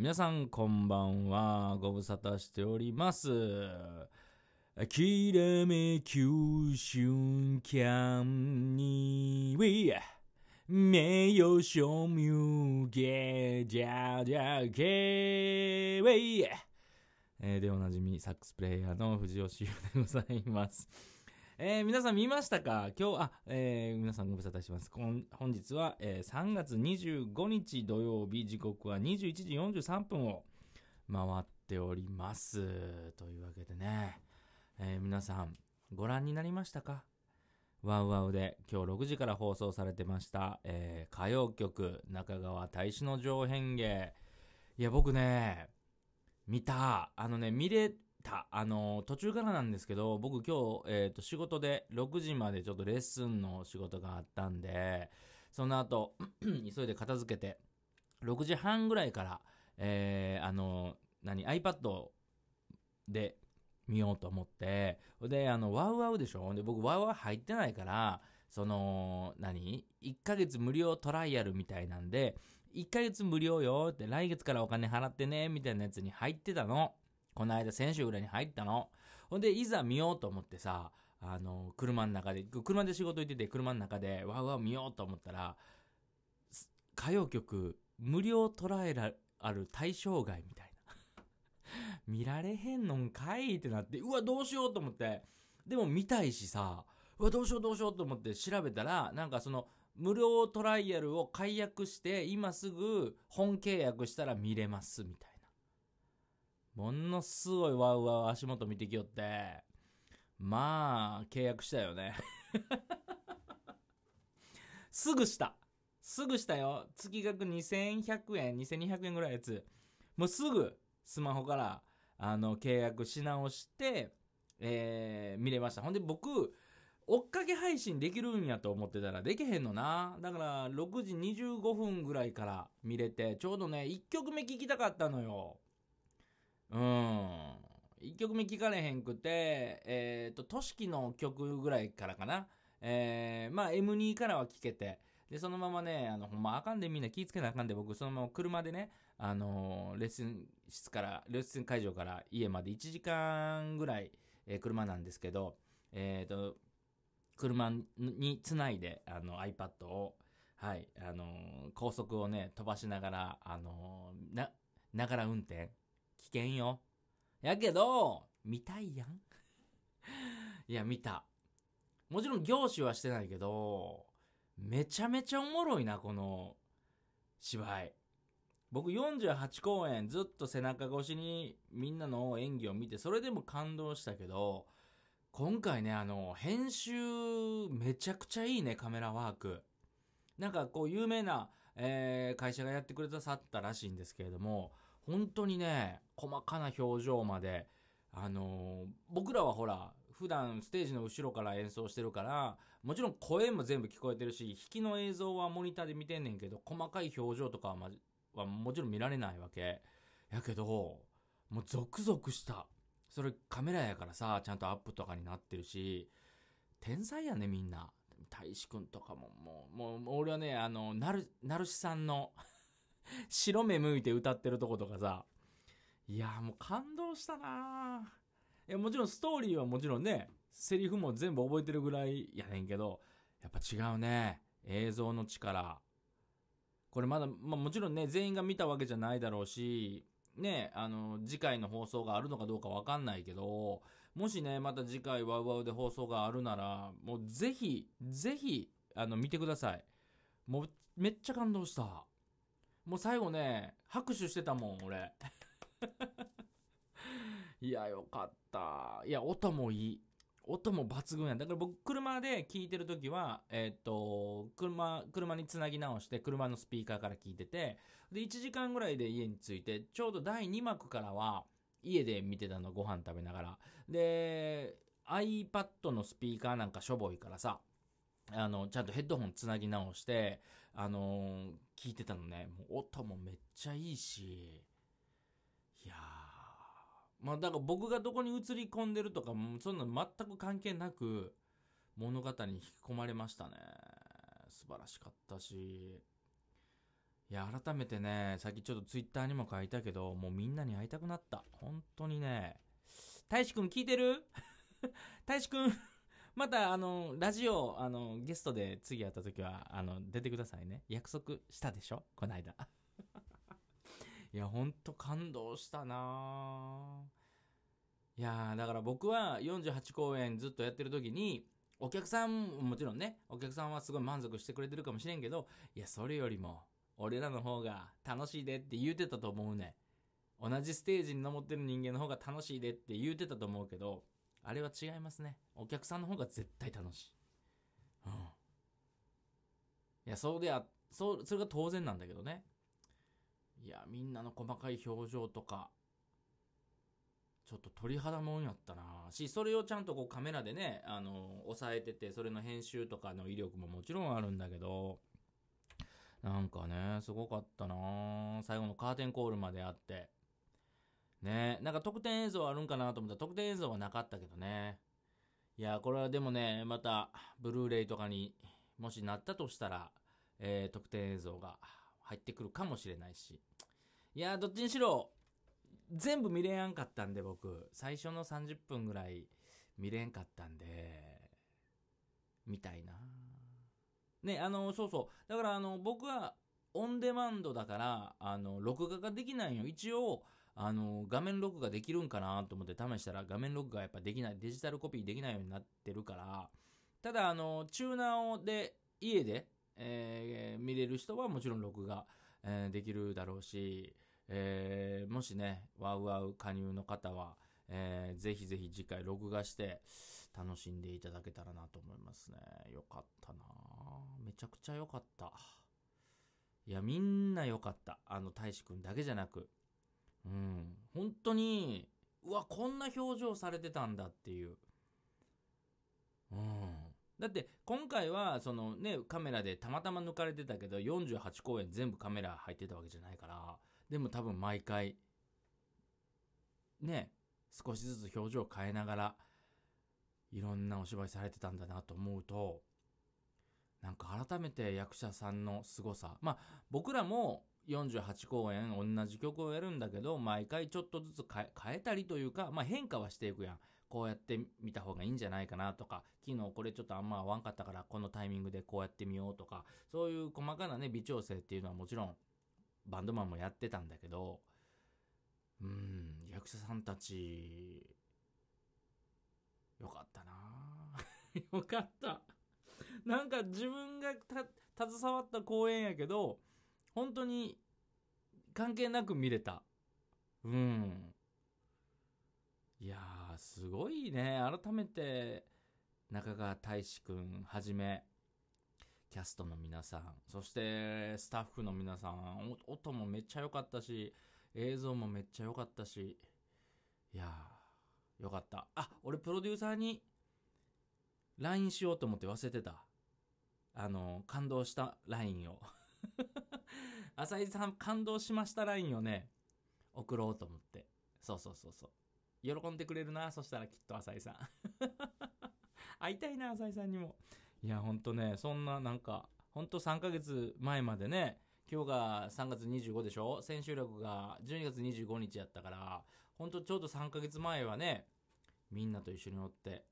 皆さんこんばんは。ご無沙汰しております。きらめきゅう瞬間に、ウィー名誉所有ゲじゃじゃけウェイえーでおなじみサックスプレイヤーの藤吉優でございます。えー皆さん見ましたか？今日、あ、えー皆さんご無沙汰します。こん本日は、えー3月25日土曜日、時刻は21時43分を回っております。というわけでね、えー皆さんご覧になりましたか？ワウワウで今日6時から放送されてました、えー歌謡曲中川大志の上辺芸。いや、僕ね、見た。あのね、見れた。あの、途中からなんですけど、僕今日、えっ、と、仕事で6時までちょっとレッスンの仕事があったんで、その後、急いで片付けて、6時半ぐらいから、えーあの、何、iPad で見ようと思って、で、あの、ワウワウでしょ？で、僕、ワウワウ入ってないから、その、何 ?1 ヶ月無料トライアルみたいなんで、1ヶ月無料よって、来月からお金払ってね、みたいなやつに入ってたの。この間、先週ぐらいに入ったの。ほんで、いざ見ようと思ってさ、あの、車の中で、車で仕事行ってて、車の中で、ワウワウ見ようと思ったら、歌謡曲、無料トライアル対象外みたいな。見られへんのんかいってなって、うわ、どうしようと思って。でも見たいしさ、うわ、どうしようどうしようと思って調べたら、なんかその、無料トライアルを解約して、今すぐ本契約したら見れます、みたいな。ものすごいワウワウ足元見てきよって、まあ、契約したよね。すぐした。すぐしたよ。月額2100円、2200円ぐらいのやつ。もうすぐスマホからあの契約し直して、えー見れました。ほんで僕、追っかけ配信できるんやと思ってたらできへんのな。だから6時25分ぐらいから見れて、ちょうどね、1曲目聴きたかったのよ。うん。1曲目聴かれへんくて、えっ、と、としきの曲ぐらいからかな。えーまあ M2 からは聴けて、で、そのままね、あの、ほんまあかんでみんな気ぃつけなあかんで、僕、そのまま車でね、あのーレッスン室から、レッスン会場から家まで1時間ぐらい、えー車なんですけど、えっ、と、車につないで、あの、iPad を、はい、あの高速をね、飛ばしながら、あのな、ながら運転、危険よ。やけど、見たいやん。いや、見た。もちろん業種はしてないけど、めちゃめちゃおもろいな、この芝居。僕48公演ずっと背中越しにみんなの演技を見て、それでも感動したけど、今回ね、あの、編集めちゃくちゃいいね、カメラワーク。なんかこう有名な、えー会社がやってくれたさったらしいんですけれども、本当にね、細かな表情まで、あのー僕らはほら、普段ステージの後ろから演奏してるから、もちろん声も全部聞こえてるし、引きの映像はモニターで見てんねんけど、細かい表情とかは,、ま、はもちろん見られないわけ。やけど、もうゾクゾクした。それカメラやからさ、ちゃんとアップとかになってるし、天才やね、みんな。大志くんとかも、もう、もう、もう俺はね、あの、なる、なるしさんの、白目向いて歌ってるとことかさ、いや、もう感動したないや、もちろんストーリーはもちろんね、セリフも全部覚えてるぐらいやねんけど、やっぱ違うね。映像の力。これまだ、まあもちろんね、全員が見たわけじゃないだろうし、ね、あの、次回の放送があるのかどうかわかんないけど、もしね、また次回ワウワウで放送があるなら、もうぜひ、ぜひ、あの、見てください。もう、めっちゃ感動した。もう最後ね、拍手してたもん、俺。いや、よかった。いや、音もいい。音も抜群やん。だから僕、車で聞いてるときは、えっ、と、車、車につなぎ直して、車のスピーカーから聞いてて、で、1時間ぐらいで家に着いて、ちょうど第2幕からは、家で見てたの、ご飯食べながら。で、iPad のスピーカーなんかしょぼいからさ、あの、ちゃんとヘッドホンつなぎ直して、あのー聞いてたのね。もう音もめっちゃいいし、いやー、まあだから僕がどこに映り込んでるとか、もうそんなの全く関係なく、物語に引き込まれましたね。素晴らしかったし、いや、改めてね、さっきちょっとツイッターにも書いたけど、もうみんなに会いたくなった。本当にね。大志くん聞いてる？大志くん、また、あの、ラジオ、あの、ゲストで次会った時は、あの、出てくださいね。約束したでしょ？こないだ。いや、ほんと感動したないや、だから僕は48公演ずっとやってる時に、お客さんももちろんね、お客さんはすごい満足してくれてるかもしれんけど、いや、それよりも、俺らの方が楽しいでって言うてたと思うね。同じステージに登ってる人間の方が楽しいでって言うてたと思うけど、あれは違いますね。お客さんの方が絶対楽しい。うん。いや、そうであ、そう、それが当然なんだけどね。いや、みんなの細かい表情とか、ちょっと鳥肌もんやったなし、それをちゃんとこうカメラでね、あの、抑えてて、それの編集とかの威力ももちろんあるんだけど、なんかね、すごかったな最後のカーテンコールまであって。ねなんか特典映像あるんかなと思ったら特典映像はなかったけどね。いや、これはでもね、また、ブルーレイとかにもしなったとしたら、えー、特典映像が入ってくるかもしれないし。いや、どっちにしろ、全部見れやんかったんで、僕。最初の30分ぐらい見れんかったんで、見たいなね、あの、そうそう。だから、あの、僕は、オンデマンドだから、あの、録画ができないよ。一応、あの、画面録画できるんかなと思って試したら、画面録画やっぱできない、デジタルコピーできないようになってるから、ただ、あの、チューナーをで、家で、えー見れる人はもちろん録画、えーできるだろうし、えーもしね、ワウワウ加入の方は、えーぜひぜひ次回録画して楽しんでいただけたらなと思いますね。よかったなめちゃくちゃよかった。いや、みんなよかった。あの、大志くんだけじゃなく。うん。本当に、うわ、こんな表情されてたんだっていう。うん。だって、今回は、そのね、カメラでたまたま抜かれてたけど、48公演全部カメラ入ってたわけじゃないから、でも多分毎回、ね、少しずつ表情を変えながら、いろんなお芝居されてたんだなと思うと、なんか改めて役者さんの凄さ。まあ、僕らも48公演同じ曲をやるんだけど、毎回ちょっとずつ変え変えたりというか、まあ変化はしていくやん。こうやってみた方がいいんじゃないかなとか、昨日これちょっとあんま合わんかったから、このタイミングでこうやってみようとか、そういう細かなね、微調整っていうのはもちろん、バンドマンもやってたんだけど、うん、役者さんたち、よかったな よかった。なんか自分が携わった公演やけど、本当に関係なく見れた。うん。いやー、すごいね。改めて、中川大志くんはじめ、キャストの皆さん、そしてスタッフの皆さん、音もめっちゃ良かったし、映像もめっちゃ良かったし、いやー、よかった。あ、俺プロデューサーに LINE しようと思って忘れてた。あの、感動した LINE を。浅井さん感動しました LINE をね、送ろうと思って。そうそうそうそう。喜んでくれるな、そしたらきっと浅井さん。会いたいな、浅井さんにも。いや、ほんとね、そんななんか、ほんと3ヶ月前までね、今日が3月25でしょ？千秋楽が12月25日やったから、ほんとちょうど3ヶ月前はね、みんなと一緒におって、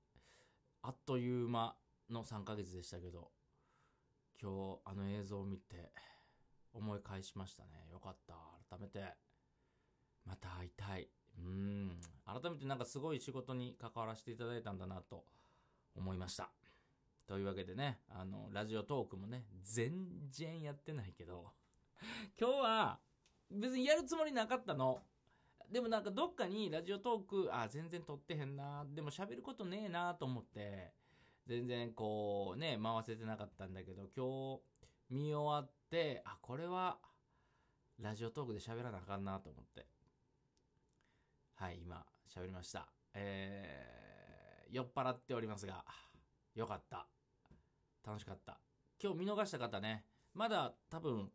あっという間の3ヶ月でしたけど、今日あの映像を見て思い返しましたね。よかった。改めて、また会いたい。うん。改めてなんかすごい仕事に関わらせていただいたんだなと思いました。というわけでね、あの、ラジオトークもね、全然やってないけど、今日は別にやるつもりなかったの。でもなんかどっかにラジオトーク、あ、全然撮ってへんな、でも喋ることねえなと思って、全然こうね、回せてなかったんだけど、今日見終わって、あ、これはラジオトークで喋らなあかんなと思って。はい、今喋りました。えー、酔っ払っておりますが、よかった。楽しかった。今日見逃した方ね、まだ多分、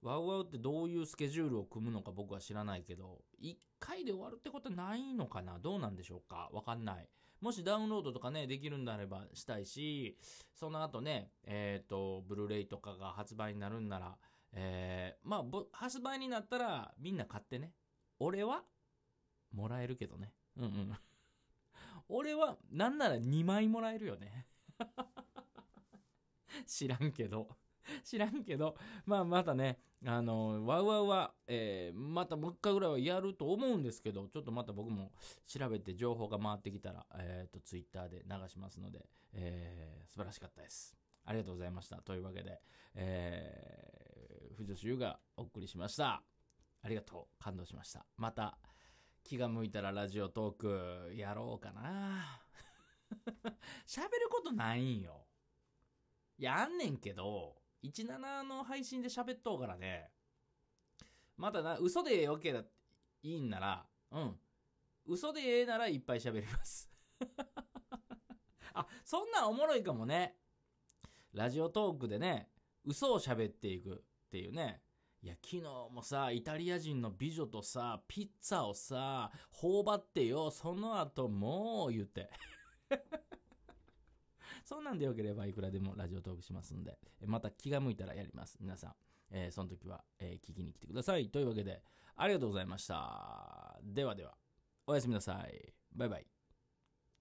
ワウワウってどういうスケジュールを組むのか僕は知らないけど、1回で終わるってことないのかな？どうなんでしょうか？わかんない。もしダウンロードとかね、できるんであればしたいし、その後ね、えっ、と、ブルーレイとかが発売になるんなら、えー、まあ、発売になったらみんな買ってね。俺はもらえるけどね。うんうん。俺は、なんなら2枚もらえるよね。知らんけど。知らんけど、まあまたね、あの、ワウワウは、えー、またもう一回ぐらいはやると思うんですけど、ちょっとまた僕も調べて情報が回ってきたら、えっ、ー、と、ツイッターで流しますので、えー、素晴らしかったです。ありがとうございました。というわけで、えー、藤吉優がお送りしました。ありがとう。感動しました。また、気が向いたらラジオトークやろうかな。喋ることないんよ。やんねんけど、17の配信で喋っとうからね。またな、嘘でよけだ、いいんなら、うん。嘘でええならいっぱい喋ります あ、そんなんおもろいかもね。ラジオトークでね、嘘を喋っていくっていうね。いや、昨日もさ、イタリア人の美女とさ、ピッツァをさ、頬張ってよ、その後もう言って。そんなんでよければいくらでもラジオトークしますんで、また気が向いたらやります。皆さん、えー、その時は、えー、聞きに来てください。というわけで、ありがとうございました。ではでは、おやすみなさい。バイバイ。